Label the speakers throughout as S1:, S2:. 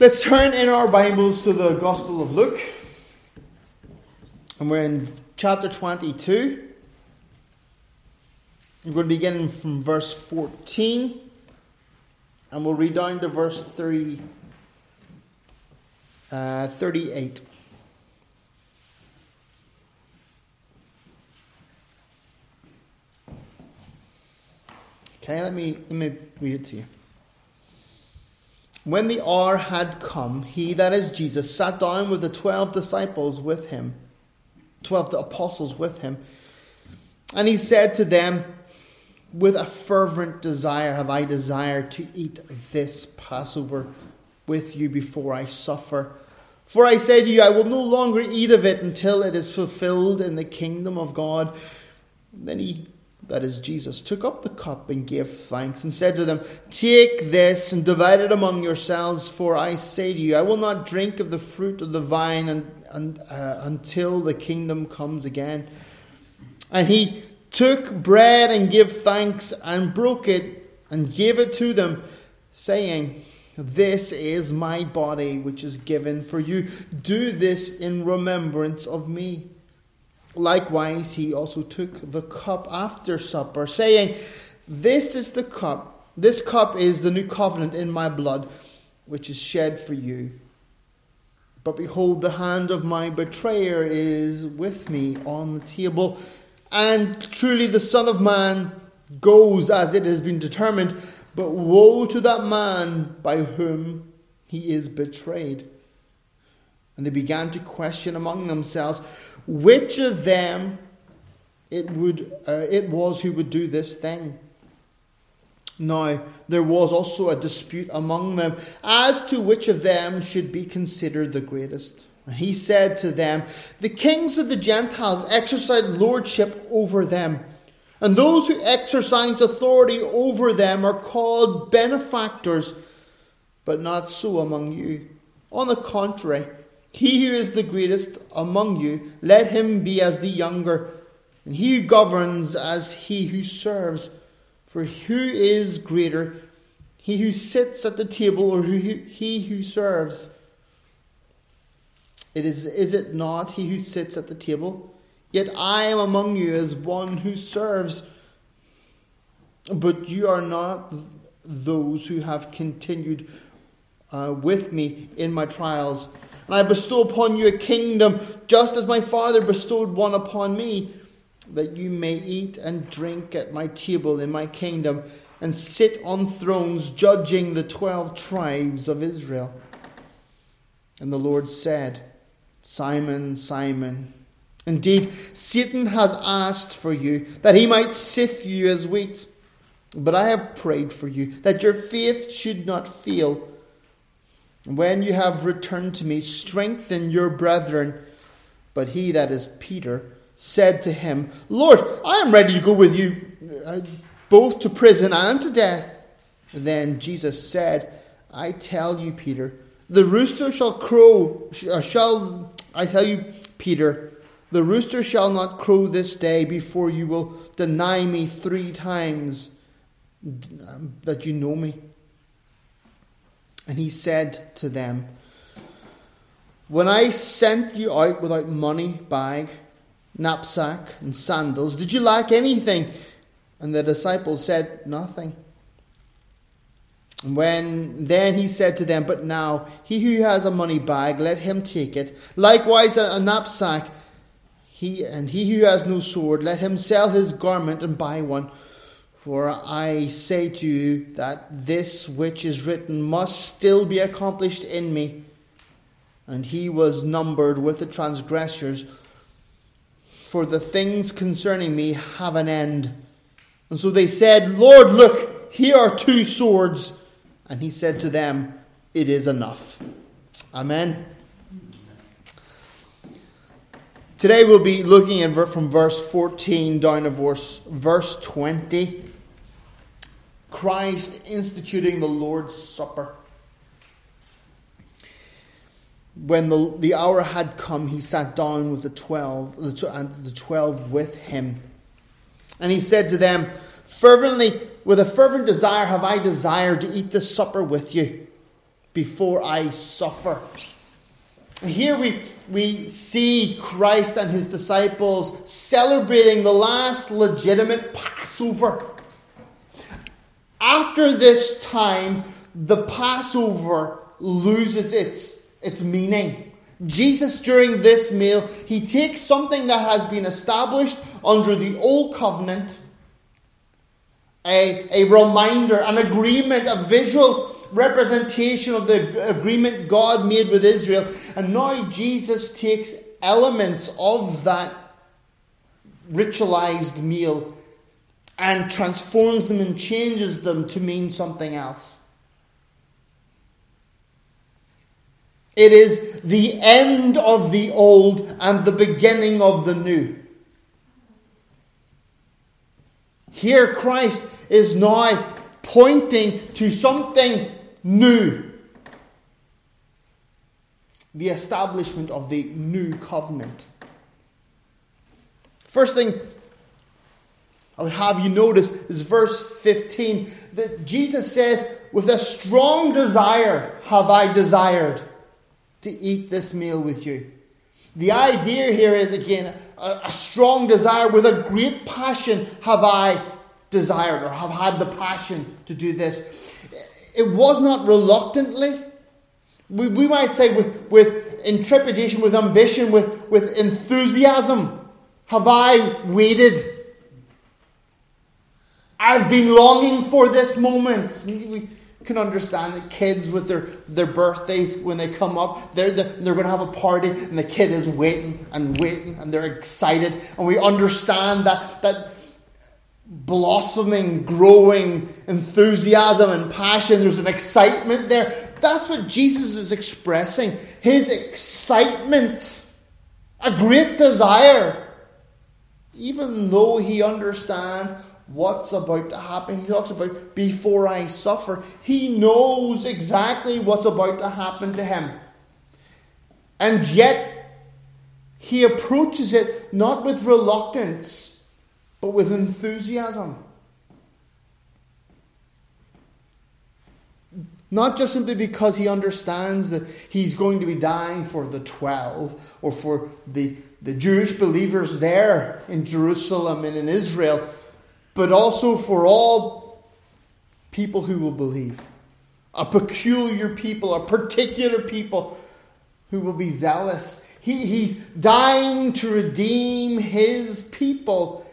S1: Let's turn in our Bibles to the Gospel of Luke. And we're in chapter 22. We're going to begin from verse 14. And we'll read down to verse 30, uh, 38. Okay, let me, let me read it to you. When the hour had come, he, that is Jesus, sat down with the twelve disciples with him, twelve apostles with him. And he said to them, With a fervent desire have I desired to eat this Passover with you before I suffer. For I say to you, I will no longer eat of it until it is fulfilled in the kingdom of God. Then he that is Jesus, took up the cup and gave thanks, and said to them, Take this and divide it among yourselves, for I say to you, I will not drink of the fruit of the vine and, and, uh, until the kingdom comes again. And he took bread and gave thanks, and broke it, and gave it to them, saying, This is my body, which is given for you. Do this in remembrance of me. Likewise, he also took the cup after supper, saying, This is the cup, this cup is the new covenant in my blood, which is shed for you. But behold, the hand of my betrayer is with me on the table. And truly, the Son of Man goes as it has been determined, but woe to that man by whom he is betrayed. And they began to question among themselves which of them it would uh, it was who would do this thing. Now there was also a dispute among them as to which of them should be considered the greatest. And he said to them, The kings of the Gentiles exercise lordship over them, and those who exercise authority over them are called benefactors, but not so among you. On the contrary, he who is the greatest among you, let him be as the younger, and he who governs as he who serves. For who is greater, he who sits at the table or who, he who serves? It is, is it not he who sits at the table? Yet I am among you as one who serves. But you are not those who have continued uh, with me in my trials and I bestow upon you a kingdom, just as my Father bestowed one upon me, that you may eat and drink at my table in my kingdom, and sit on thrones judging the twelve tribes of Israel. And the Lord said, Simon, Simon, indeed, Satan has asked for you, that he might sift you as wheat. But I have prayed for you, that your faith should not fail. When you have returned to me, strengthen your brethren. But he, that is Peter, said to him, Lord, I am ready to go with you uh, both to prison and to death. Then Jesus said, I tell you, Peter, the rooster shall crow, uh, shall, I tell you, Peter, the rooster shall not crow this day before you will deny me three times that you know me. And he said to them, When I sent you out without money, bag, knapsack, and sandals, did you lack anything? And the disciples said, Nothing. And when then he said to them, But now he who has a money bag, let him take it. Likewise a, a knapsack. He and he who has no sword, let him sell his garment and buy one. For I say to you that this which is written must still be accomplished in me. And he was numbered with the transgressors. For the things concerning me have an end. And so they said, Lord, look, here are two swords. And he said to them, It is enough. Amen. Today we'll be looking at from verse 14 down to verse, verse 20. Christ instituting the Lord's Supper. When the, the hour had come, he sat down with the twelve, and the twelve with him. And he said to them, Fervently, with a fervent desire, have I desired to eat this supper with you before I suffer. Here we, we see Christ and his disciples celebrating the last legitimate Passover. After this time, the Passover loses its, its meaning. Jesus, during this meal, he takes something that has been established under the Old Covenant, a, a reminder, an agreement, a visual representation of the agreement God made with Israel. And now Jesus takes elements of that ritualized meal and transforms them and changes them to mean something else. It is the end of the old and the beginning of the new. Here, Christ is now pointing to something new. The establishment of the new covenant. First thing I would have you notice is verse 15 that Jesus says, With a strong desire have I desired to eat this meal with you. The idea here is again a, a, strong desire, with a great passion have I desired or have had the passion to do this. It was not reluctantly. We, we might say with, with intrepidation, with ambition, with, with enthusiasm have I waited. I've been longing for this moment. We, can understand that kids with their, their birthdays, when they come up, they're, the, they're going to have a party and the kid is waiting and waiting and they're excited. And we understand that, that blossoming, growing enthusiasm and passion. There's an excitement there. That's what Jesus is expressing. His excitement, a great desire, even though he understands what's about to happen. He talks about before I suffer. He knows exactly what's about to happen to him. And yet, he approaches it not with reluctance, but with enthusiasm. Not just simply because he understands that he's going to be dying for the 12 or for the, the Jewish believers there in Jerusalem and in Israel, but also for all people who will believe. A peculiar people, a particular people who will be zealous. He, he's dying to redeem his people,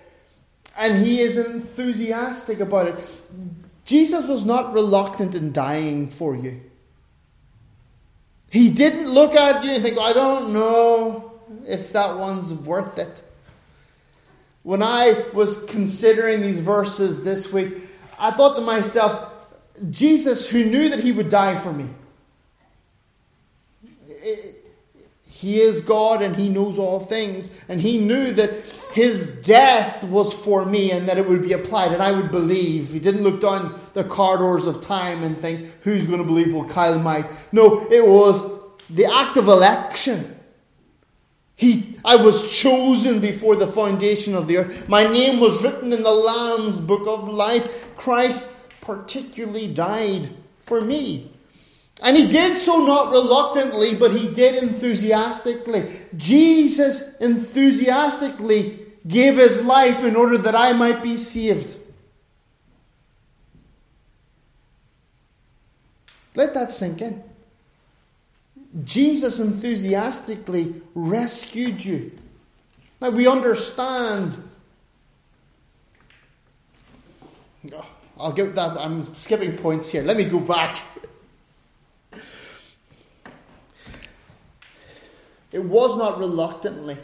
S1: and he is enthusiastic about it. Jesus was not reluctant in dying for you. He didn't look at you and think, I don't know if that one's worth it. When I was considering these verses this week, I thought to myself, Jesus, who knew that he would die for me, he is God and he knows all things, and he knew that his death was for me and that it would be applied, and I would believe. He didn't look down the corridors of time and think, who's going to believe? Well, Kyle might. No, it was the act of election. He, I was chosen before the foundation of the earth. My name was written in the Lamb's book of life. Christ particularly died for me. And he did so not reluctantly, but he did enthusiastically. Jesus enthusiastically gave his life in order that I might be saved. Let that sink in. Jesus enthusiastically rescued you. Now we understand. Oh, I'll give that. I'm skipping points here. Let me go back. It was not reluctantly,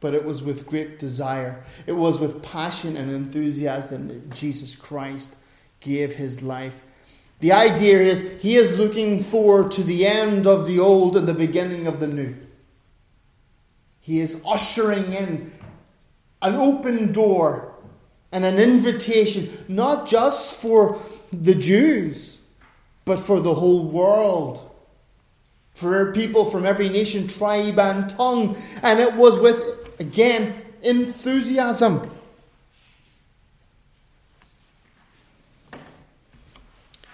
S1: but it was with great desire. It was with passion and enthusiasm that Jesus Christ gave his life the idea is he is looking forward to the end of the old and the beginning of the new. He is ushering in an open door and an invitation, not just for the Jews, but for the whole world. For people from every nation, tribe, and tongue. And it was with, again, enthusiasm.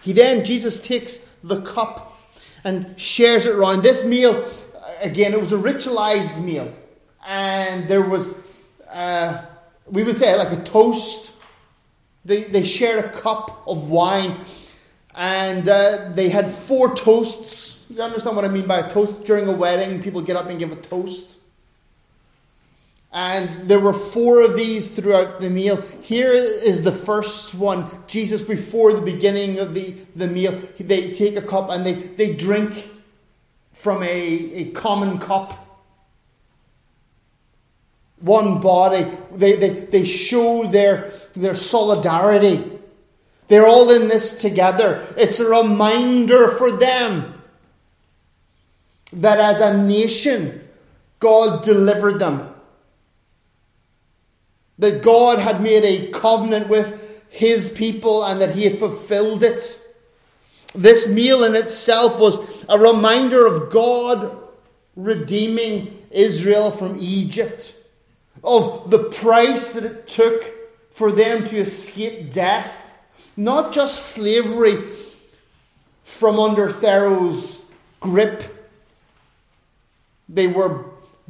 S1: He then, Jesus takes the cup and shares it around. This meal, again, it was a ritualized meal. And there was, uh, we would say, like a toast. They, they shared a cup of wine. And uh, they had four toasts. You understand what I mean by a toast? During a wedding, people get up and give a toast. And there were four of these throughout the meal. Here is the first one. Jesus, before the beginning of the, the meal, they take a cup and they, they drink from a, a common cup. One body. They, they, they show their, their solidarity. They're all in this together. It's a reminder for them that as a nation, God delivered them that God had made a covenant with his people and that he had fulfilled it. This meal in itself was a reminder of God redeeming Israel from Egypt, of the price that it took for them to escape death, not just slavery from under Pharaoh's grip. They were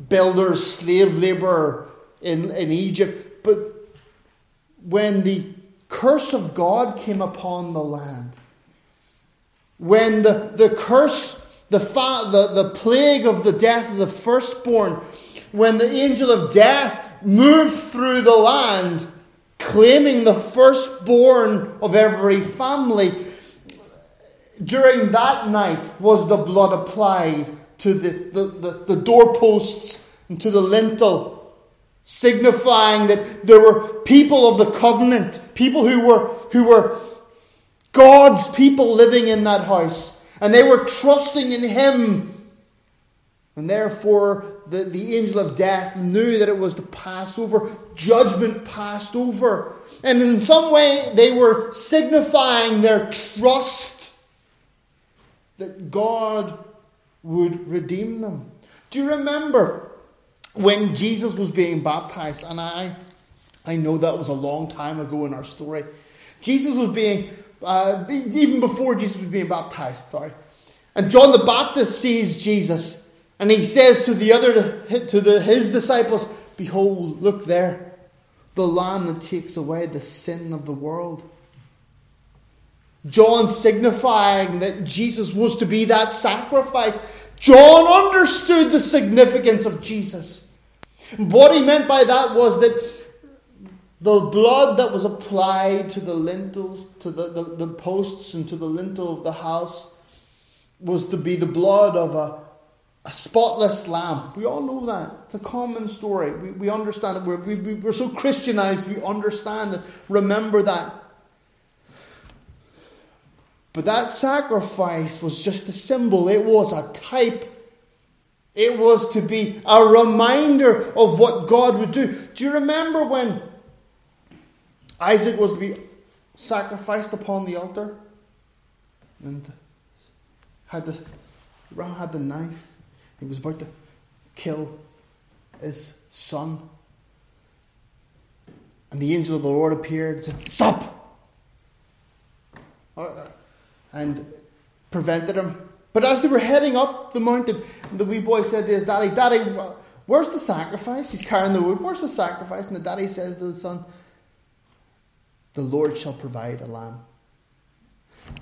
S1: builders, slave labor in, in Egypt, but when the curse of God came upon the land, when the, the curse, the, fa- the, the plague of the death of the firstborn, when the angel of death moved through the land, claiming the firstborn of every family, during that night was the blood applied to the, the, the, the doorposts and to the lintel signifying that there were people of the covenant, people who were, who were God's people living in that house, and they were trusting in Him. And therefore, the, the angel of death knew that it was the Passover, judgment passed over. And in some way, they were signifying their trust that God would redeem them. Do you remember when Jesus was being baptized, and I, I know that was a long time ago in our story, Jesus was being, uh, even before Jesus was being baptized, sorry. And John the Baptist sees Jesus, and he says to the other, to the, his disciples, Behold, look there, the Lamb that takes away the sin of the world. John signifying that Jesus was to be that sacrifice. John understood the significance of Jesus. What he meant by that was that the blood that was applied to the lintels, to the, the, the posts, and to the lintel of the house was to be the blood of a, a spotless lamb. We all know that. It's a common story. We, we understand it. We're, we, we're so Christianized, we understand it. Remember that. But that sacrifice was just a symbol, it was a type. It was to be a reminder of what God would do. Do you remember when Isaac was to be sacrificed upon the altar? And had the had the knife. He was about to kill his son. And the angel of the Lord appeared and said, Stop! And prevented him. But as they were heading up the mountain, the wee boy said to his daddy, Daddy, where's the sacrifice? He's carrying the wood. Where's the sacrifice? And the daddy says to the son, The Lord shall provide a lamb.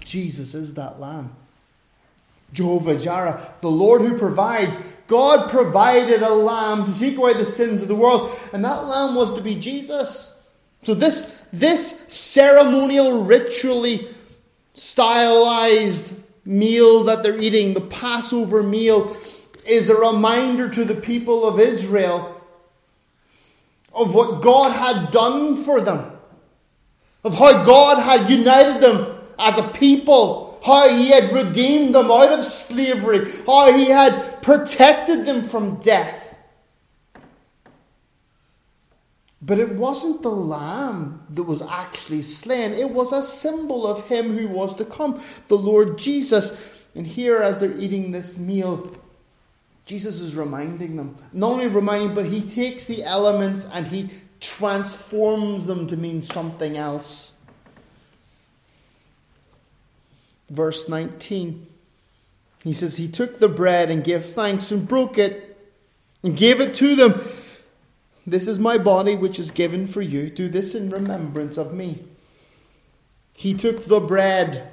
S1: Jesus is that lamb. Jehovah Jireh, the Lord who provides. God provided a lamb to take away the sins of the world, and that lamb was to be Jesus. So this, this ceremonial, ritually stylized meal that they're eating, the Passover meal, is a reminder to the people of Israel of what God had done for them, of how God had united them as a people, how He had redeemed them out of slavery, how He had protected them from death. But it wasn't the lamb that was actually slain, it was a symbol of him who was to come, the Lord Jesus. And here, as they're eating this meal, Jesus is reminding them. Not only reminding, but he takes the elements and he transforms them to mean something else. Verse 19. He says, He took the bread and gave thanks and broke it and gave it to them. This is my body which is given for you. Do this in remembrance of me. He took the bread.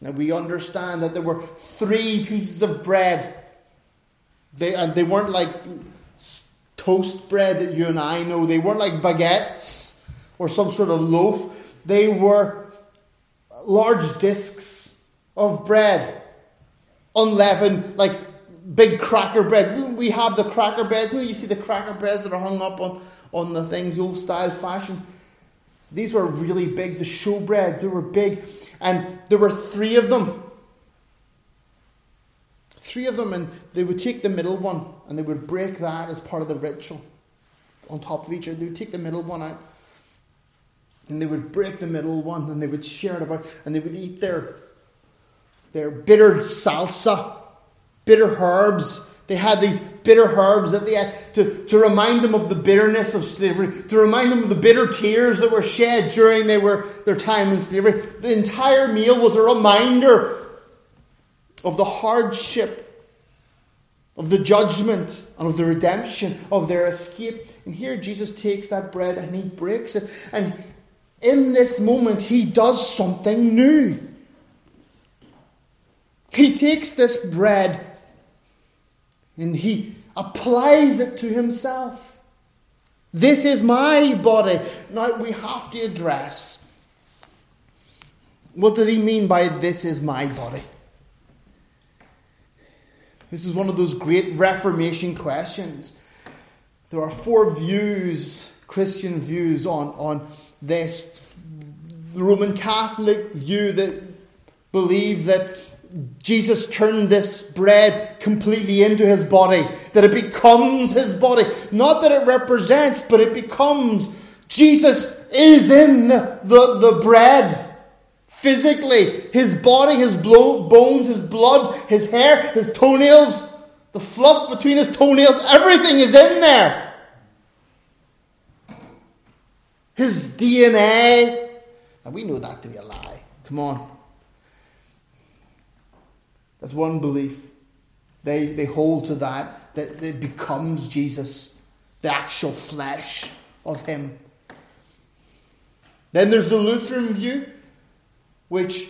S1: Now we understand that there were three pieces of bread. They, and they weren't like toast bread that you and I know. They weren't like baguettes or some sort of loaf. They were large discs of bread, unleavened, like big cracker bread. We have the cracker breads. You see the cracker breads that are hung up on, on the things, old style fashion. These were really big. The show bread, they were big. And there were three of them. Three of them, and they would take the middle one and they would break that as part of the ritual on top of each other. They would take the middle one out and they would break the middle one and they would share it about and they would eat their their bitter salsa, bitter herbs. They had these bitter herbs that they had to, to remind them of the bitterness of slavery, to remind them of the bitter tears that were shed during they were, their time in slavery. The entire meal was a reminder of the hardship, of the judgment, and of the redemption, of their escape. And here Jesus takes that bread and he breaks it. And in this moment, he does something new. He takes this bread and he applies it to himself. This is my body. Now we have to address what did he mean by this is my body? This is one of those great Reformation questions. There are four views, Christian views, on, on this. The Roman Catholic view that believe that Jesus turned this bread completely into his body, that it becomes his body. Not that it represents, but it becomes. Jesus is in the, the, the bread. Physically, his body, his bones, his blood, his hair, his toenails, the fluff between his toenails, everything is in there. His DNA. And we know that to be a lie. Come on. That's one belief. They, they hold to that, that it becomes Jesus, the actual flesh of Him. Then there's the Lutheran view, which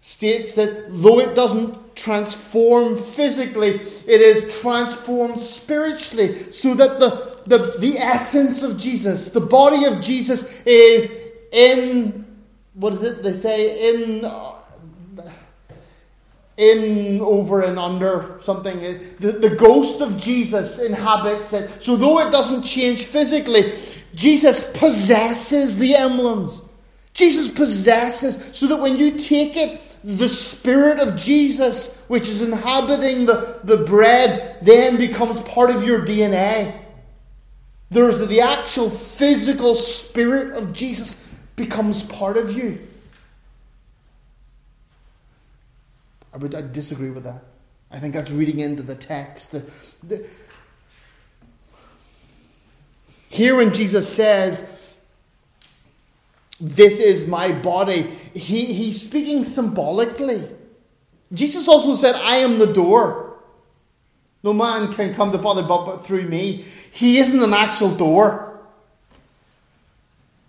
S1: states that though it doesn't transform physically, it is transformed spiritually, so that the, the, the essence of Jesus, the body of Jesus, is in, what is it they say, in. In, over, and under something. The, the ghost of Jesus inhabits it. So, though it doesn't change physically, Jesus possesses the emblems. Jesus possesses, so that when you take it, the Spirit of Jesus, which is inhabiting the, the bread, then becomes part of your DNA. There's the actual physical Spirit of Jesus becomes part of you. I would I disagree with that. I think that's reading into the text. The, the, here, when Jesus says, This is my body, he, he's speaking symbolically. Jesus also said, I am the door. No man can come to Father but, but through me. He isn't an actual door.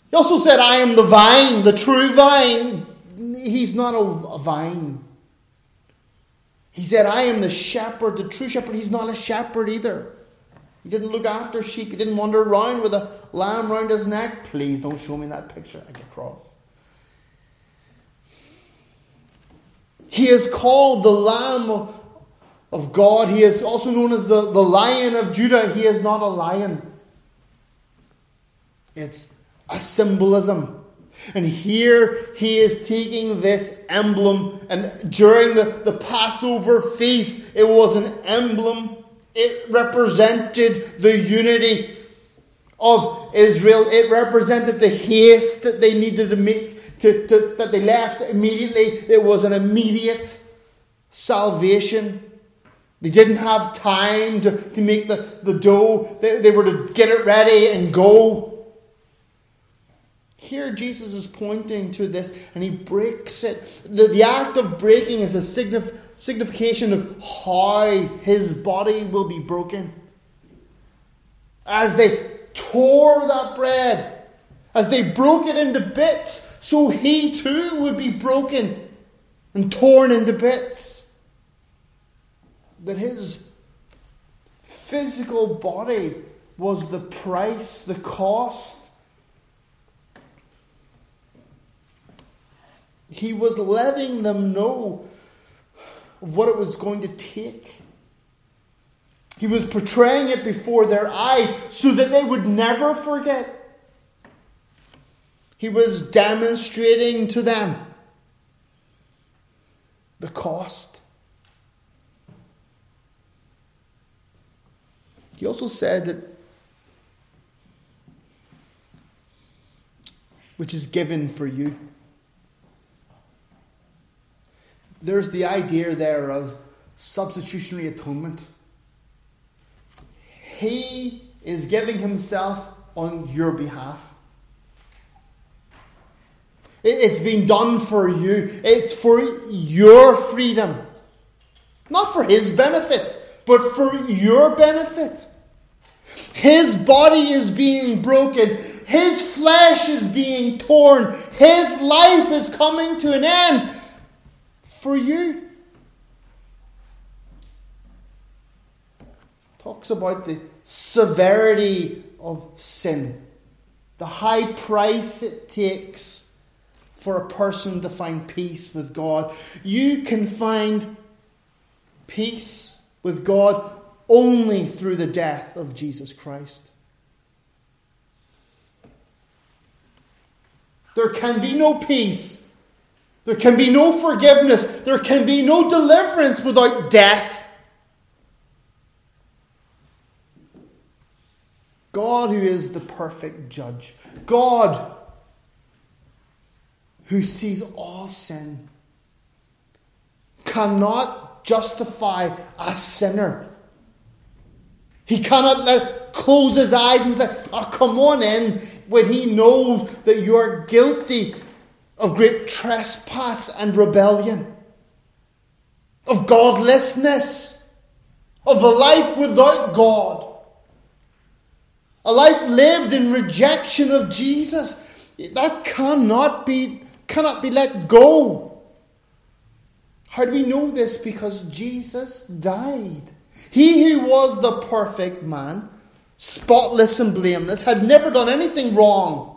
S1: He also said, I am the vine, the true vine. He's not a, a vine. He said, I am the shepherd, the true shepherd. He's not a shepherd either. He didn't look after sheep. He didn't wander around with a lamb round his neck. Please don't show me that picture. I get cross. He is called the Lamb of, of God. He is also known as the, the Lion of Judah. He is not a lion, it's a symbolism. And here he is taking this emblem, and during the, the Passover feast, it was an emblem. It represented the unity of Israel. It represented the haste that they needed to make, to, to, that they left immediately. It was an immediate salvation. They didn't have time to, to make the, the dough, they, they were to get it ready and go. Here, Jesus is pointing to this and he breaks it. The, the act of breaking is a signif- signification of how his body will be broken. As they tore that bread, as they broke it into bits, so he too would be broken and torn into bits. That his physical body was the price, the cost. He was letting them know what it was going to take. He was portraying it before their eyes so that they would never forget. He was demonstrating to them the cost. He also said that which is given for you. There's the idea there of substitutionary atonement. He is giving himself on your behalf. It's been done for you. It's for your freedom. Not for his benefit, but for your benefit. His body is being broken. His flesh is being torn. His life is coming to an end for you. Talks about the severity of sin, the high price it takes for a person to find peace with God. You can find peace with God only through the death of Jesus Christ. There can be no peace. There can be no forgiveness. There can be no deliverance without death. God, who is the perfect judge, God, who sees all sin, cannot justify a sinner. He cannot let close his eyes and say, Oh, come on in, when he knows that you are guilty of great trespass and rebellion, of godlessness, of a life without God, a life lived in rejection of Jesus. That cannot be cannot be let go. How do we know this? Because Jesus died. He who was the perfect man, spotless and blameless, had never done anything wrong.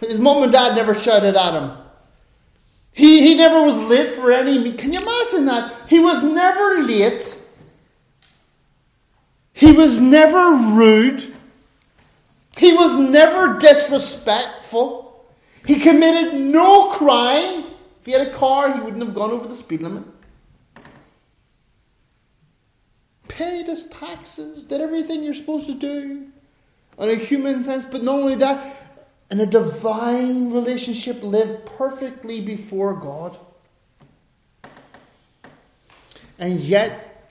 S1: His mom and dad never shouted at him. He, he never was late for any. Can you imagine that? He was never late. He was never rude. He was never disrespectful. He committed no crime. If he had a car, he wouldn't have gone over the speed limit. Paid his taxes, did everything you're supposed to do on a human sense, but not only that, in a divine relationship, lived perfectly before God. And yet,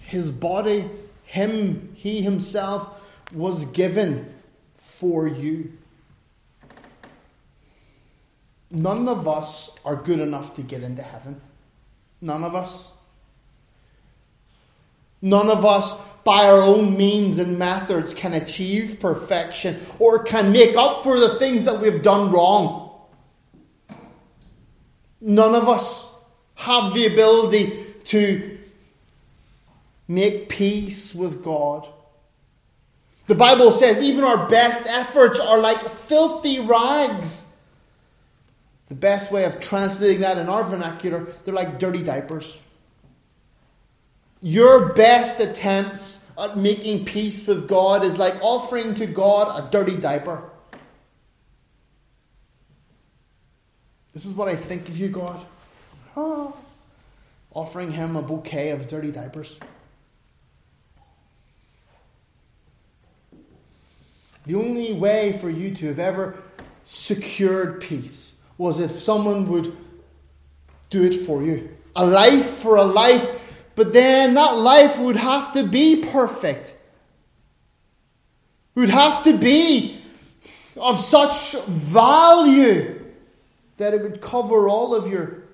S1: his body, him, he himself, was given for you. None of us are good enough to get into heaven. None of us. None of us, by our own means and methods, can achieve perfection or can make up for the things that we've done wrong. None of us have the ability to make peace with God. The Bible says even our best efforts are like filthy rags the best way of translating that in our vernacular, they're like dirty diapers. Your best attempts at making peace with God is like offering to God a dirty diaper. This is what I think of you, God. Oh, offering Him a bouquet of dirty diapers. The only way for you to have ever secured peace was if someone would do it for you. A life for a life, but then that life would have to be perfect. Would have to be of such value that it would cover all of your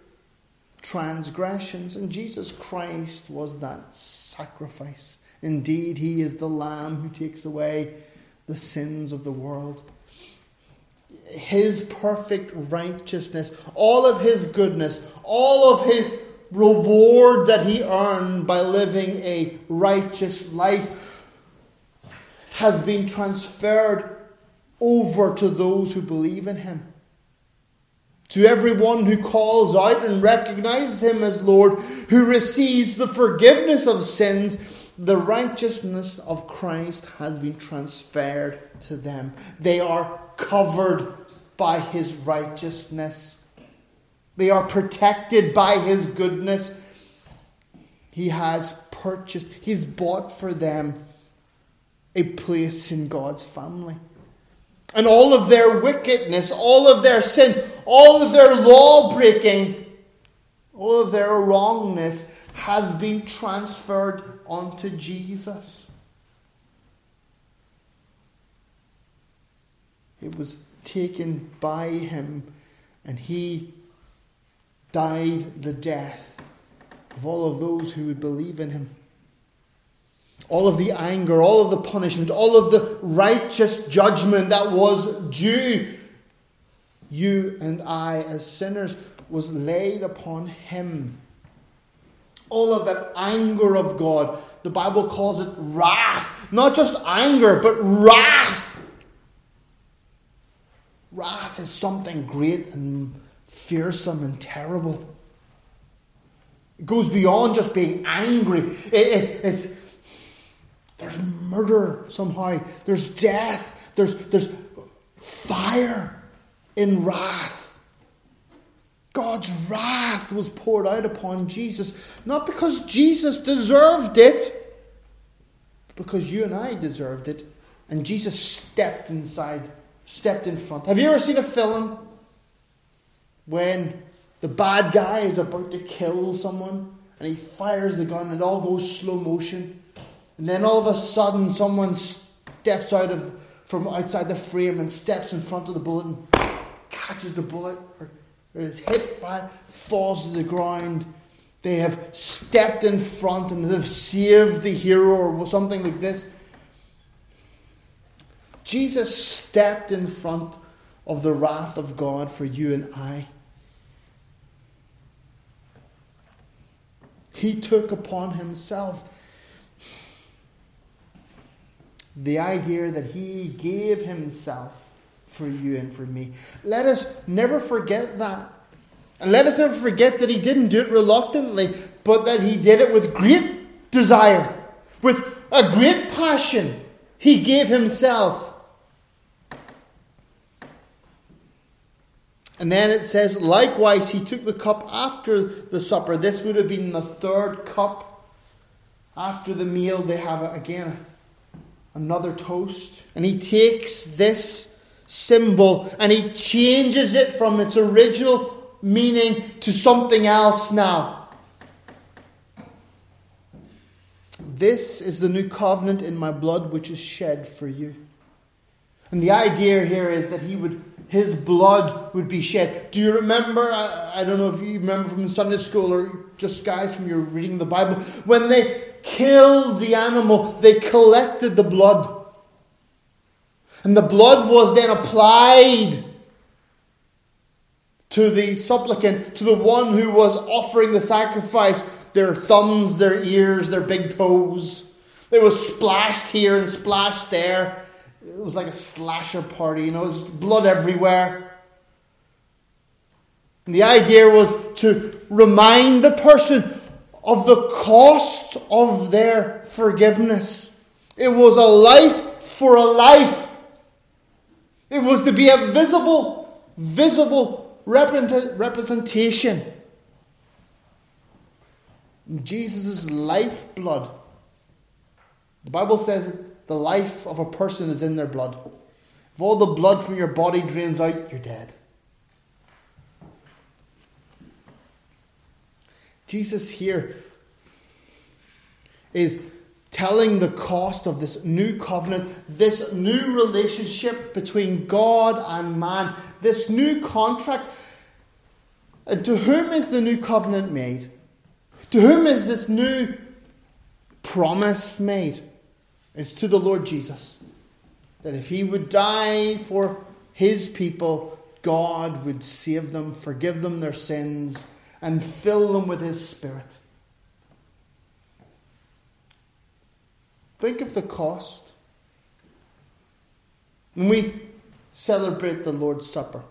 S1: transgressions. And Jesus Christ was that sacrifice. Indeed, He is the Lamb who takes away the sins of the world. His perfect righteousness, all of His goodness, all of His reward that He earned by living a righteous life has been transferred over to those who believe in Him. To everyone who calls out and recognizes him as Lord, who receives the forgiveness of sins, the righteousness of Christ has been transferred to them. They are covered by his righteousness, they are protected by his goodness. He has purchased, he's bought for them a place in God's family and all of their wickedness, all of their sin, all of their law breaking, all of their wrongness has been transferred onto Jesus. It was taken by him, and he died the death of all of those who would believe in him all of the anger, all of the punishment, all of the righteous judgment that was due you and I as sinners was laid upon him. All of that anger of God, the Bible calls it wrath. Not just anger, but wrath. Wrath is something great and fearsome and terrible. It goes beyond just being angry. It, it, it's there's murder somehow. There's death. There's, there's fire in wrath. God's wrath was poured out upon Jesus, not because Jesus deserved it, because you and I deserved it. And Jesus stepped inside, stepped in front. Have you ever seen a film when the bad guy is about to kill someone and he fires the gun it all goes slow motion? And then all of a sudden, someone steps out of from outside the frame and steps in front of the bullet and catches the bullet, or, or is hit by it, falls to the ground. They have stepped in front and they've saved the hero, or something like this. Jesus stepped in front of the wrath of God for you and I. He took upon himself the idea that He gave Himself for you and for me. Let us never forget that. And let us never forget that He didn't do it reluctantly, but that He did it with great desire, with a great passion. He gave Himself. And then it says, likewise, he took the cup after the supper. This would have been the third cup after the meal. They have again another toast. And he takes this symbol and he changes it from its original meaning to something else now. This is the new covenant in my blood which is shed for you. And the idea here is that he would his blood would be shed. Do you remember? I, I, don't know if you remember from Sunday school or just guys from your reading the Bible. When they killed the animal, they collected the blood. And the blood was then applied to the supplicant, to the one who was offering the sacrifice, their thumbs, their ears, their big toes. It was splashed here and splashed there. It was like a slasher party, you know, there's blood everywhere. And the idea was to remind the person of the cost of their forgiveness. It was a life for a life. It was to be a visible, visible representation. Jesus' lifeblood. The Bible says the life of a person is in their blood. If all the blood from your body drains out, you're dead. Jesus here is telling the cost of this new covenant, this new relationship between God and man, this new contract. And to whom is the new covenant made? To whom is this new promise made? It's to the Lord Jesus. That if he would die for his people, God would save them, forgive them their sins, and fill them with his Spirit. Think of the cost. When we celebrate the Lord's Supper,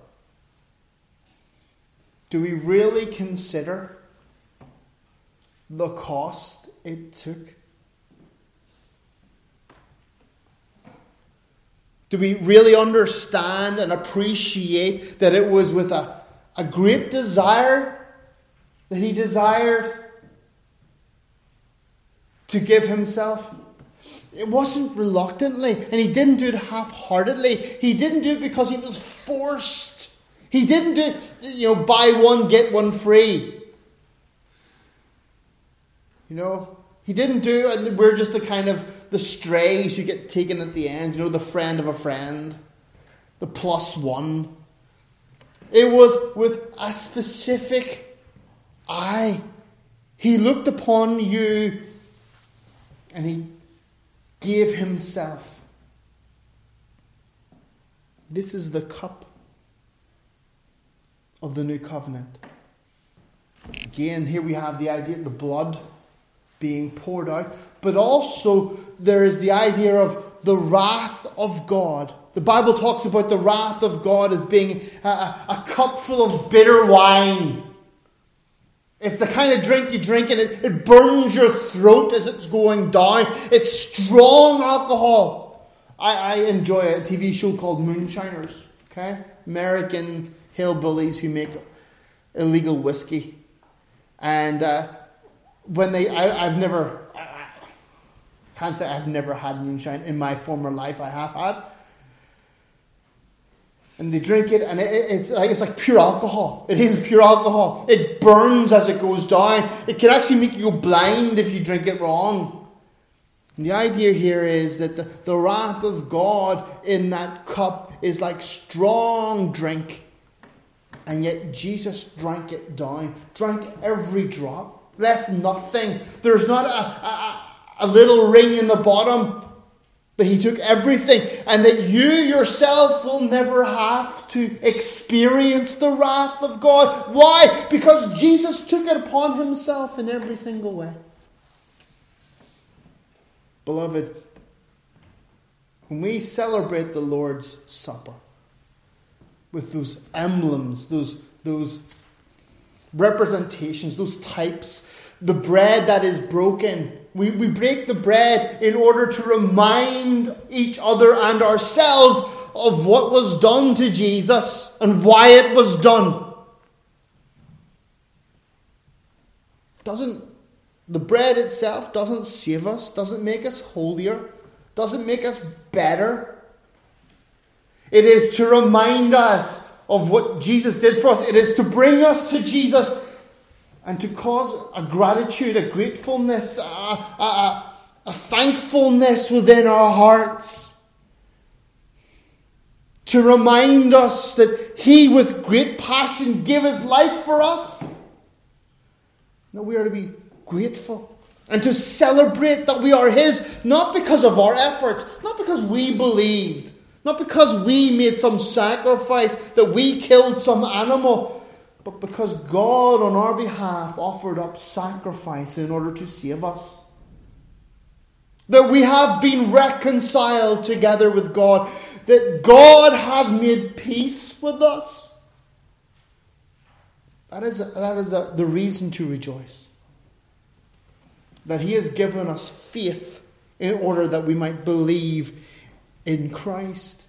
S1: do we really consider the cost it took? Do we really understand and appreciate that it was with a, a great desire that he desired to give himself? It wasn't reluctantly, and he didn't do it half heartedly. He didn't do it because he was forced. He didn't do it, you know, buy one, get one free. You know, he didn't do and we're just the kind of the strays you get taken at the end, you know, the friend of a friend, the plus one. It was with a specific eye. He looked upon you and he gave himself. This is the cup of the new covenant. Again, here we have the idea of the blood being poured out, but also there is the idea of the wrath of God. The Bible talks about the wrath of God as being a, a, cup full of bitter wine. It's the kind of drink you drink and it, it burns your throat as it's going down. It's strong alcohol. I, I enjoy a TV show called Moonshiners, okay? American hillbillies who make illegal whiskey. And uh, when they, I, have never, I can't say I've never had moonshine in my former life. I have had, and they drink it, and it, it's like it's like pure alcohol. It is pure alcohol. It burns as it goes down. It can actually make you blind if you drink it wrong. And the idea here is that the, the wrath of God in that cup is like strong drink. And yet Jesus drank it down, drank every drop, left nothing. There's not a, a, a little ring in the bottom but he took everything, and that you yourself will never have to experience the wrath of God. Why? Because Jesus took it upon himself in every single way. Beloved, when we celebrate the Lord's Supper with those emblems, those, those representations, those types, the bread that is broken, we, we break the bread in order to remind each other and ourselves of what was done to Jesus and why it was done. Doesn't the bread itself doesn't save us, doesn't make us holier, doesn't make us better. It is to remind us of what Jesus did for us. It is to bring us to Jesus and to cause a gratitude, a gratefulness, a, a, a thankfulness within our hearts. To remind us that He, with great passion, gave His life for us. That we are to be grateful and to celebrate that we are His, not because of our efforts, not because we believed, not because we made some sacrifice, that we killed some animal, but because God, on our behalf, offered up sacrifice in order to save us. That we have been reconciled together with God, that God has made peace with us. That is, that is a, the reason to rejoice. That He has given us faith in order that we might believe in Christ.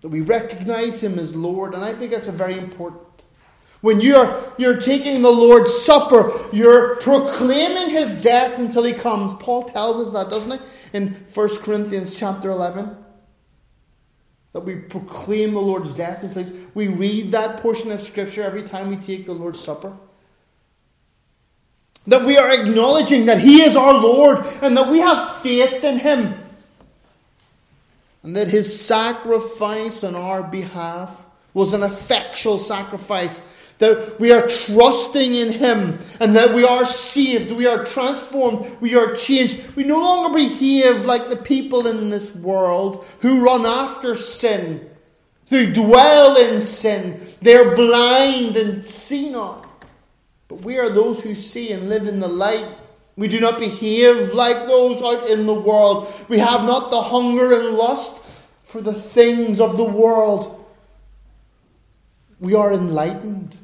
S1: That we recognize Him as Lord, and I think that's a very important when you're, you're taking the Lord's Supper, you're proclaiming his death until he comes. Paul tells us that, doesn't he? In 1 Corinthians chapter 11. That we proclaim the Lord's death until he's. We read that portion of Scripture every time we take the Lord's Supper. That we are acknowledging that He is our Lord and that we have faith in Him. And that His sacrifice on our behalf was an effectual sacrifice. That we are trusting in Him and that we are saved, we are transformed, we are changed. We no longer behave like the people in this world who run after sin, who dwell in sin. They're blind and see not. But we are those who see and live in the light. We do not behave like those out in the world. We have not the hunger and lust for the things of the world. We are enlightened.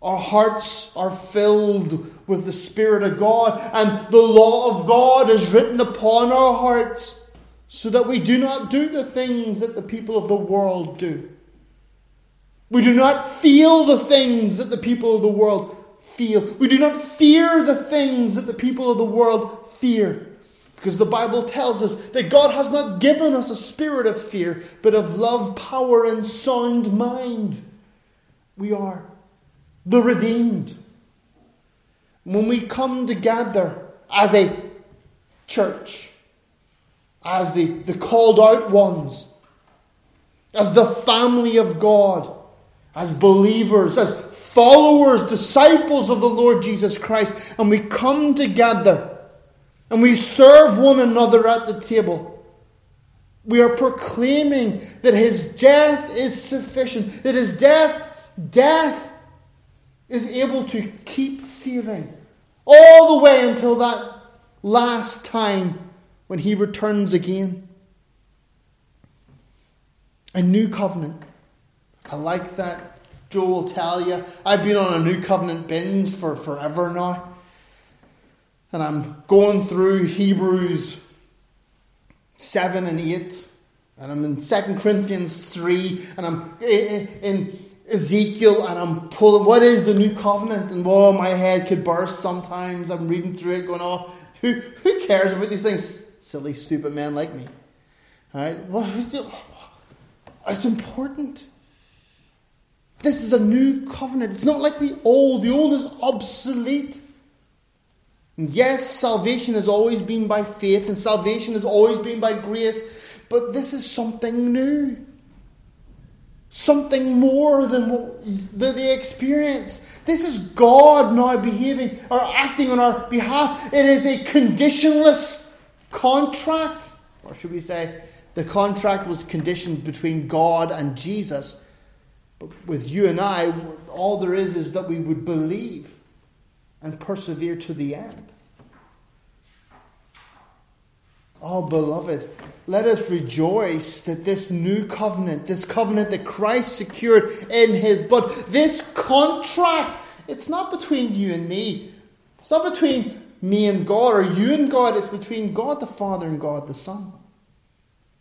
S1: Our hearts are filled with the Spirit of God, and the law of God is written upon our hearts so that we do not do the things that the people of the world do. We do not feel the things that the people of the world feel. We do not fear the things that the people of the world fear. Because the Bible tells us that God has not given us a spirit of fear, but of love, power, and sound mind. We are the redeemed. When we come together as a church, as the, the called out ones, as the family of God, as believers, as followers, disciples of the Lord Jesus Christ, and we come together and we serve one another at the table. We are proclaiming that his death is sufficient, that his death, death is able to keep saving all the way until that last time when he returns again. A new covenant. I like that. Joe will tell you. I've been on a new covenant binge for forever now. And I'm going through Hebrews 7 and 8. And I'm in 2 Corinthians 3. And I'm in Ezekiel and I'm pulling, what is the new covenant? And whoa, my head could burst sometimes. I'm reading through it going, oh, who, who cares about these things? Silly, stupid men like me. All right? Well, it's important. This is a new covenant. It's not like the old. The old is obsolete. And yes, salvation has always been by faith, and salvation has always been by grace, but this is something new. Something more than what they. This is God now behaving or acting on our behalf. It is a conditionless contract. Or should we say, the contract was conditioned between God and Jesus with you and I, all there is is that we would believe and persevere to the end. Oh, beloved, let us rejoice that this new covenant, this covenant that Christ secured in his blood, this contract, it's not between you and me. It's not between me and God or you and God. It's between God the Father and God the Son.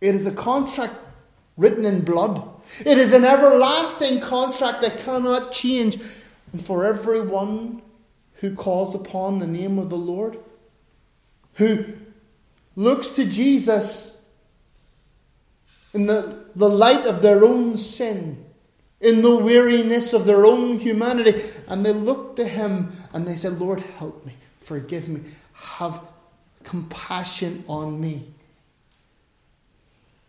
S1: It is a contract written in blood. It is an everlasting contract that cannot change. And for everyone who calls upon the name of the Lord, who looks to Jesus in the, the light of their own sin, in the weariness of their own humanity, and they look to Him and they say, Lord, help me, forgive me, have compassion on me.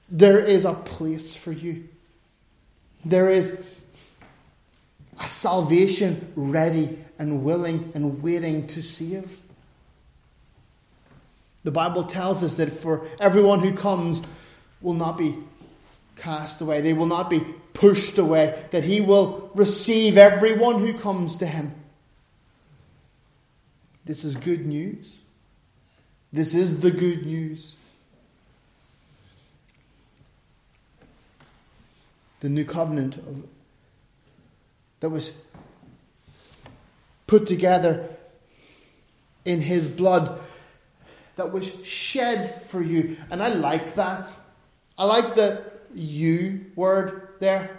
S1: There is a place for you. There is a salvation ready and willing and waiting to save. The Bible tells us that for everyone who comes will not be cast away, they will not be pushed away, that he will receive everyone who comes to him. This is good news. This is the good news. The new covenant of, that was put together in his blood that was shed for you. And I like that. I like the you word there.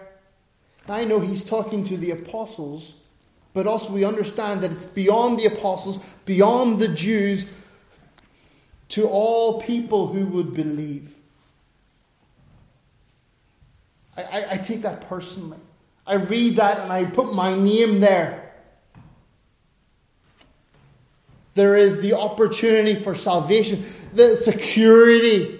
S1: I know he's talking to the apostles, but also we understand that it's beyond the apostles, beyond the Jews, to all people who would believe. I, I, I take that personally. I read that and I put my name there. There is the opportunity for salvation, the security.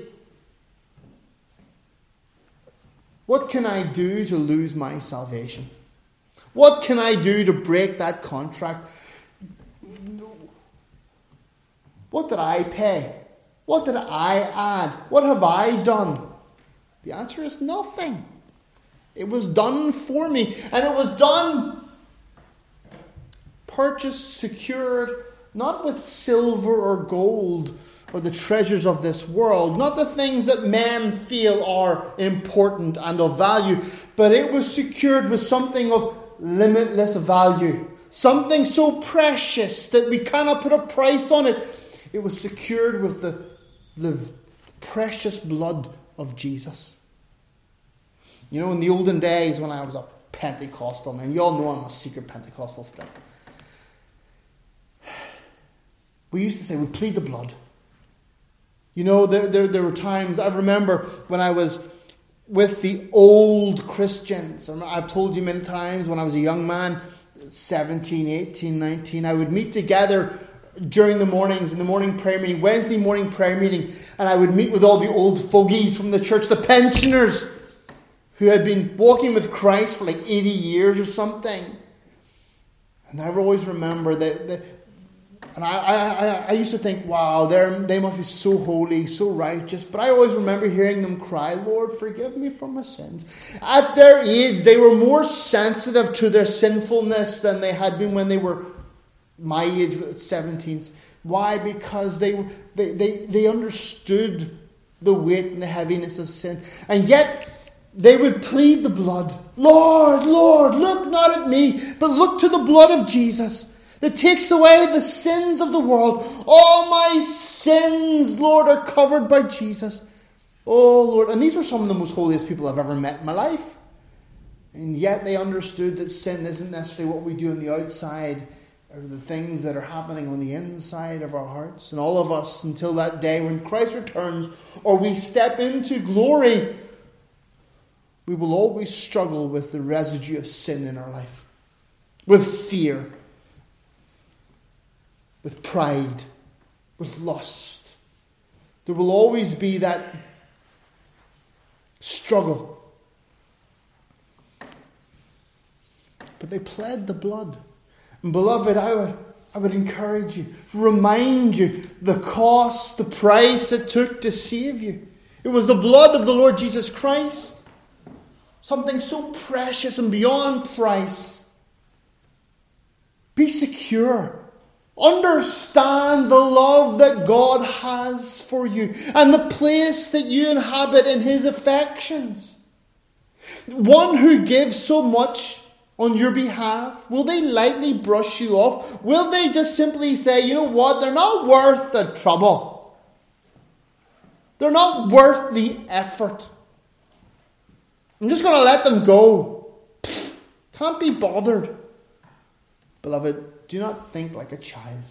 S1: What can I do to lose my salvation? What can I do to break that contract? What did I pay? What did I add? What have I done? The answer is nothing. It was done for me, and it was done, purchased, secured, not with silver or gold or the treasures of this world, not the things that men feel are important and of value, but it was secured with something of limitless value, something so precious that we cannot put a price on it. It was secured with the, the precious blood of Jesus. You know, in the olden days when I was a Pentecostal, man, you all know I'm a secret Pentecostal still. We used to say, we plead the blood. You know, there, there, there were times, I remember when I was with the old Christians. I've told you many times when I was a young man, 17, 18, 19, I would meet together during the mornings in the morning prayer meeting, Wednesday morning prayer meeting, and I would meet with all the old fogies from the church, the pensioners who had been walking with Christ for like 80 years or something. And I always remember that, and I, I, I used to think, wow, they must be so holy, so righteous. But I always remember hearing them cry, Lord, forgive me for my sins. At their age, they were more sensitive to their sinfulness than they had been when they were my age, 17. Why? Because they, they, they, they understood the weight and the heaviness of sin. And yet, they would plead the blood. Lord, Lord, look not at me, but look to the blood of Jesus that takes away the sins of the world. All my sins, Lord, are covered by Jesus. Oh, Lord. And these were some of the most holiest people I've ever met in my life. And yet they understood that sin isn't necessarily what we do on the outside, or the things that are happening on the inside of our hearts. And all of us, until that day when Christ returns or we step into glory, we will always struggle with the residue of sin in our life, with fear with pride, with lust. There will always be that struggle. But they pled the blood. And beloved, I would, I would encourage you, remind you the cost, the price it took to save you. It was the blood of the Lord Jesus Christ. Something so precious and beyond price. Be secure Understand the love that God has for you and the place that you inhabit in His affections. One who gives so much on your behalf, will they lightly brush you off? Will they just simply say, you know what, they're not worth the trouble? They're not worth the effort. I'm just going to let them go. Can't be bothered. Beloved, do not think like a child.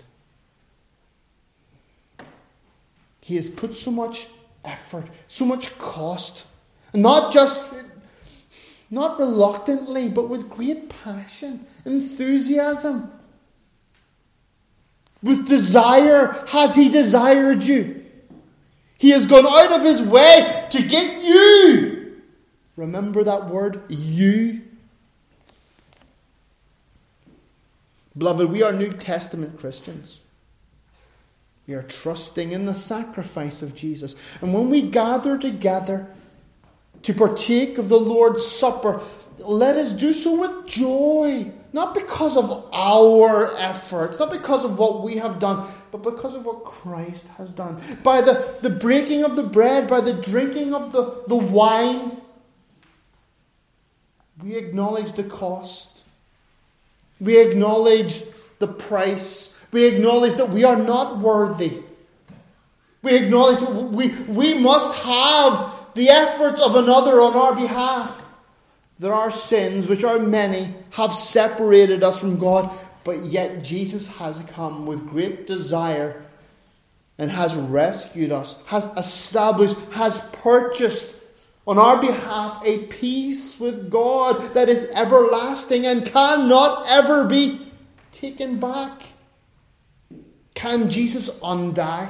S1: He has put so much effort, so much cost, not just, not reluctantly, but with great passion, enthusiasm. With desire, has He desired you? He has gone out of His way to get you. Remember that word, you. Beloved, we are New Testament Christians. We are trusting in the sacrifice of Jesus. And when we gather together to partake of the Lord's Supper, let us do so with joy. Not because of our efforts, not because of what we have done, but because of what Christ has done. By the, the breaking of the bread, by the drinking of the, the wine, we acknowledge the cost we acknowledge the price. We acknowledge that we are not worthy. We acknowledge we, we must have the efforts of another on our behalf. There are sins, which are many, have separated us from God, but yet Jesus has come with great desire and has rescued us, has established, has purchased on our behalf a peace with God that is everlasting and cannot ever be taken back. Can Jesus undie?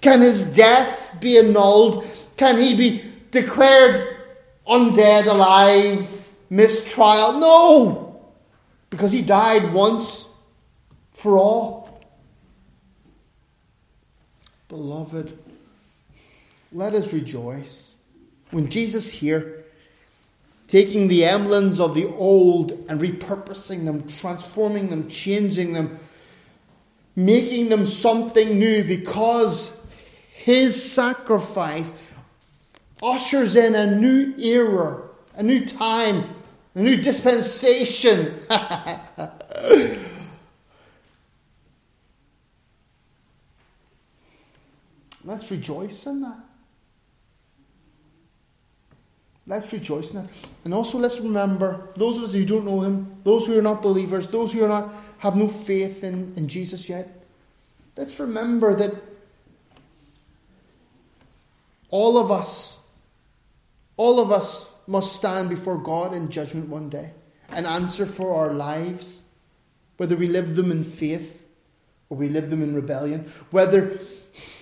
S1: Can his death be annulled? Can he be declared undead, alive, mistrial? No! Because he died once for all. Beloved, let us rejoice when Jesus here, taking the emblems of the old and repurposing them, transforming them, changing them, making them something new because his sacrifice ushers in a new era, a new time, a new dispensation. Let's rejoice in that. Let's rejoice in that. And also let's remember those of us who don't know him, those who are not believers, those who are not have no faith in, in Jesus yet. Let's remember that all of us, all of us must stand before God in judgment one day and answer for our lives, whether we live them in faith or we live them in rebellion, whether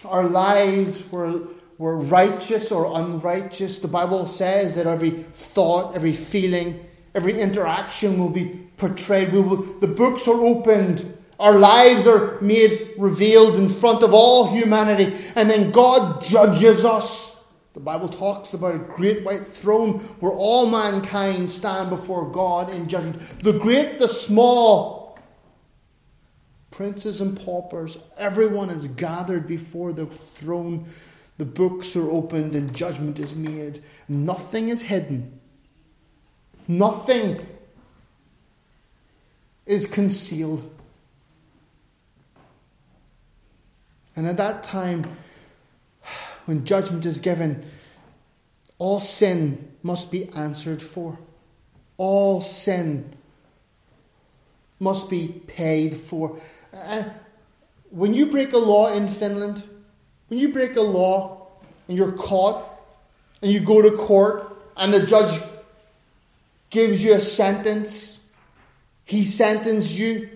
S1: our lives were, were righteous or unrighteous. The Bible says that every thought, every feeling, every interaction will be portrayed. We will, the books are opened. Our lives are made revealed in front of all humanity. And then God judges us. The Bible talks about a great white throne where all mankind stand before God in judgment. The great, the small, princes and paupers, everyone is gathered before the throne. The books are opened and judgment is made. Nothing is hidden. Nothing is concealed. And at that time, when judgment is given, all sin must be answered for. All sin must be paid for. Uh, when you break a law in Finland, when you break a law and you're caught and you go to court and the judge gives you a sentence, he sentenced you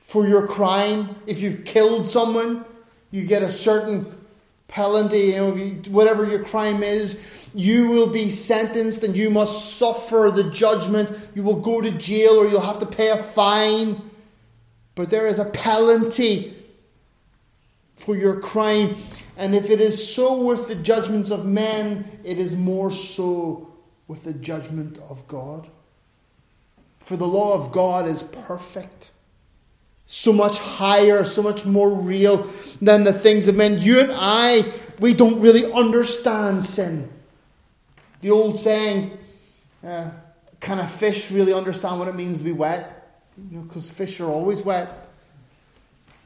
S1: for your crime. If you've killed someone, you get a certain penalty, you know, whatever your crime is. You will be sentenced and you must suffer the judgment. You will go to jail or you'll have to pay a fine. But there is a penalty for your crime. And if it is so with the judgments of men, it is more so with the judgment of God. For the law of God is perfect, so much higher, so much more real than the things of men. You and I, we don't really understand sin. The old saying, uh, can a fish really understand what it means to be wet? You know, because fish are always wet.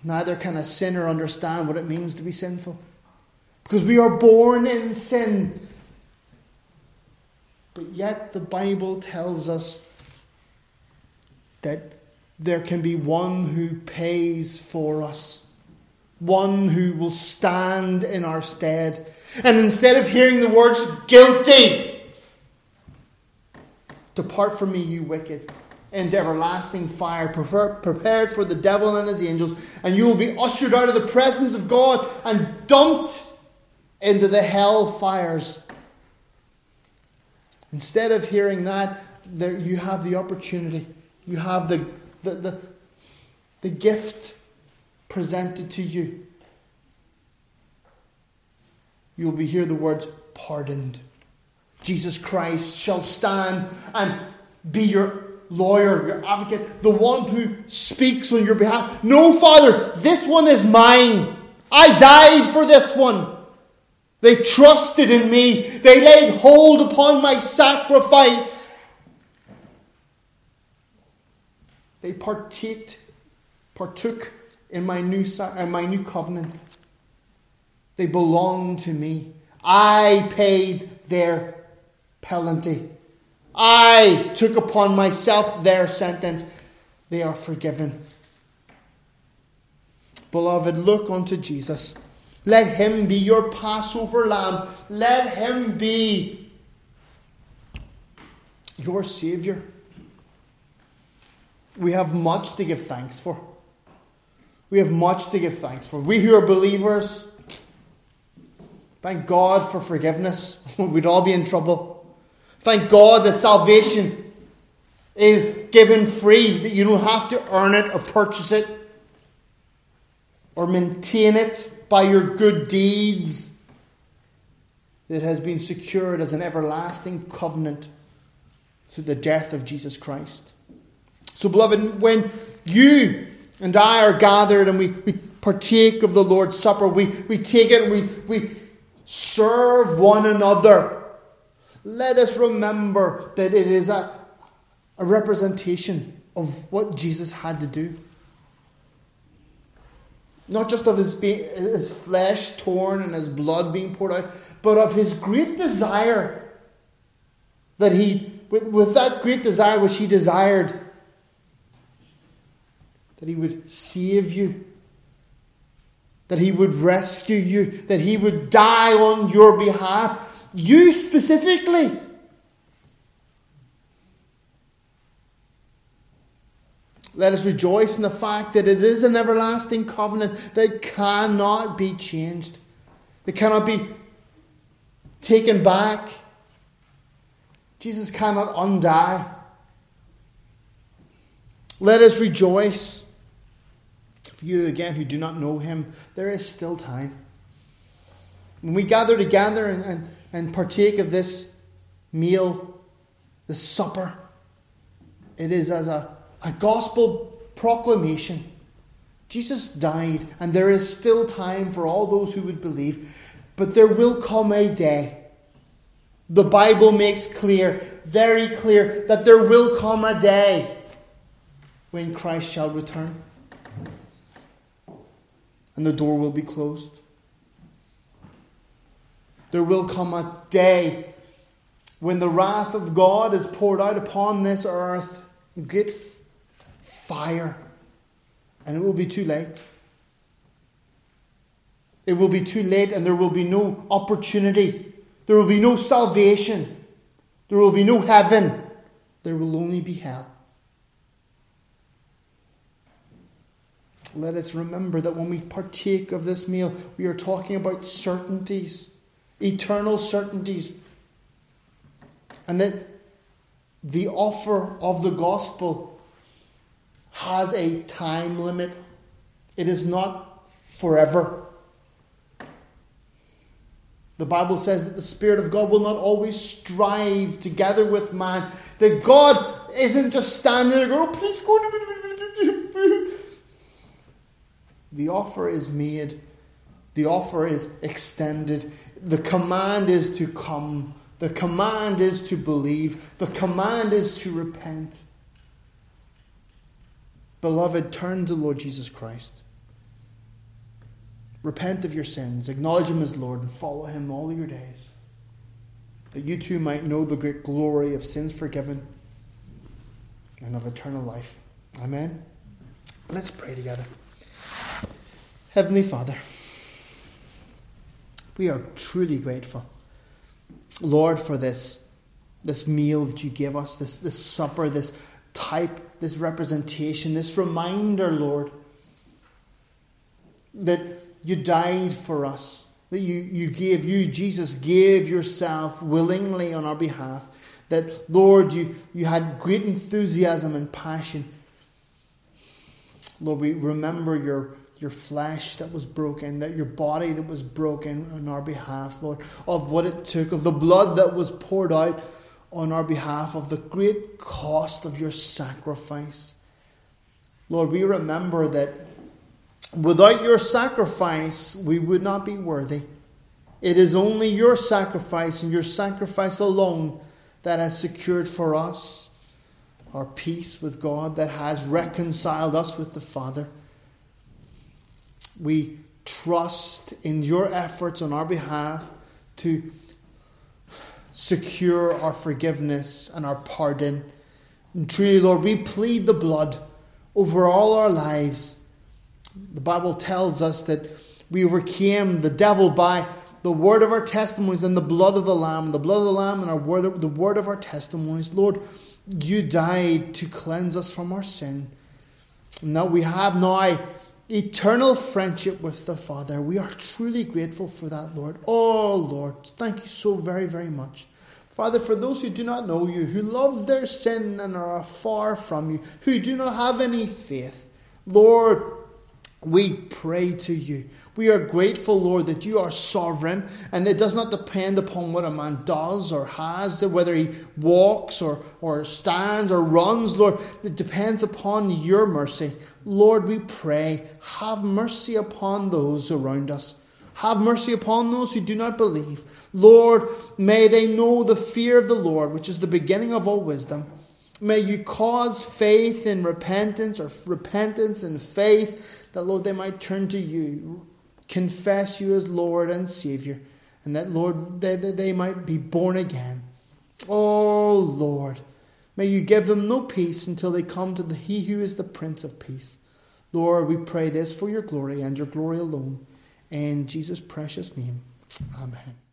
S1: Neither can a sinner understand what it means to be sinful. Because we are born in sin. But yet the Bible tells us that there can be one who pays for us, one who will stand in our stead. And instead of hearing the words, guilty, depart from me, you wicked into everlasting fire, prepared for the devil and his angels, and you will be ushered out of the presence of God and dumped into the hell fires. Instead of hearing that, there you have the opportunity. You have the, the, the, the gift presented to you. You'll be hear the words pardoned. Jesus Christ shall stand and be your lawyer, your advocate, the one who speaks on your behalf. No, Father, this one is mine. I died for this one. They trusted in me. They laid hold upon my sacrifice. They partaked, partook in my new, in my new covenant. They belong to me. I paid their penalty. I took upon myself their sentence. They are forgiven. Beloved, look unto Jesus. Let him be your Passover lamb. Let him be your Saviour. We have much to give thanks for. We have much to give thanks for. We who are believers, thank God for forgiveness. We'd all be in trouble. Thank God that salvation is given free, that you don't have to earn it or purchase it or maintain it by your good deeds. It has been secured as an everlasting covenant through the death of Jesus Christ. So, beloved, when you and I are gathered and we, we partake of the Lord's Supper, we, we take it and we, we serve one another. Let us remember that it is a, a representation of what Jesus had to do. Not just of his, his flesh torn and his blood being poured out, but of his great desire that he, with, with that great desire which he desired, that he would save you, that he would rescue you, that he would die on your behalf, you specifically. Let us rejoice in the fact that it is an everlasting covenant that cannot be changed, that cannot be taken back. Jesus cannot undie. Let us rejoice. You again who do not know him, there is still time. When we gather together and, and, and partake of this meal, this supper, it is as a a gospel proclamation. Jesus died, and there is still time for all those who would believe, but there will come a day. The Bible makes clear, very clear, that there will come a day when Christ shall return, and the door will be closed. There will come a day when the wrath of God is poured out upon this earth. Great fire. And it will be too late. It will be too late, and there will be no opportunity. There will be no salvation. There will be no heaven. There will only be hell. Let us remember that when we partake of this meal, we are talking about certainties, eternal certainties. And that the offer of the gospel has a time limit, it is not forever. The Bible says that the Spirit of God will not always strive together with man. That God isn't just standing there going, oh, please go. The offer is made, the offer is extended. The command is to come, the command is to believe, the command is to repent. Beloved, turn to the Lord Jesus Christ. Repent of your sins, acknowledge Him as Lord, and follow Him all your days, that you too might know the great glory of sins forgiven and of eternal life. Amen. Let's pray together. Heavenly Father, we are truly grateful, Lord, for this, this meal that you give us, this, this supper, this type, this representation, this reminder, Lord, that you died for us, that you, you gave, you, Jesus, gave yourself willingly on our behalf, that, Lord, you, you had great enthusiasm and passion. Lord, we remember your, your flesh that was broken, that your body that was broken on our behalf, Lord, of what it took, of the blood that was poured out on our behalf of the great cost of your sacrifice. Lord, we remember that without your sacrifice, we would not be worthy. It is only your sacrifice and your sacrifice alone that has secured for us our peace with God, that has reconciled us with the Father. We trust in your efforts on our behalf to secure our forgiveness and our pardon. And truly, Lord, we plead the blood over all our lives. The Bible tells us that we overcame the devil by the word of our testimonies and the blood of the Lamb, the blood of the Lamb and our word the word of our testimonies. Lord, you died to cleanse us from our sin. And that we have now eternal friendship with the Father. We are truly grateful for that, Lord. Oh, Lord, thank you so very, very much. Father, for those who do not know you, who love their sin and are far from you, who do not have any faith, Lord, we pray to you. We are grateful, Lord, that you are sovereign and it does not depend upon what a man does or has, whether he walks or, or stands or runs, Lord. It depends upon your mercy. Lord, we pray, have mercy upon those around us. Have mercy upon those who do not believe. Lord, may they know the fear of the Lord, which is the beginning of all wisdom. May you cause faith in repentance or repentance and faith that, Lord, they might turn to you, confess you as Lord and Savior, and that, Lord, they, they might be born again. Oh, Lord, may you give them no peace until they come to the He who is the Prince of Peace. Lord, we pray this for your glory and your glory alone. In Jesus' precious name, Amen.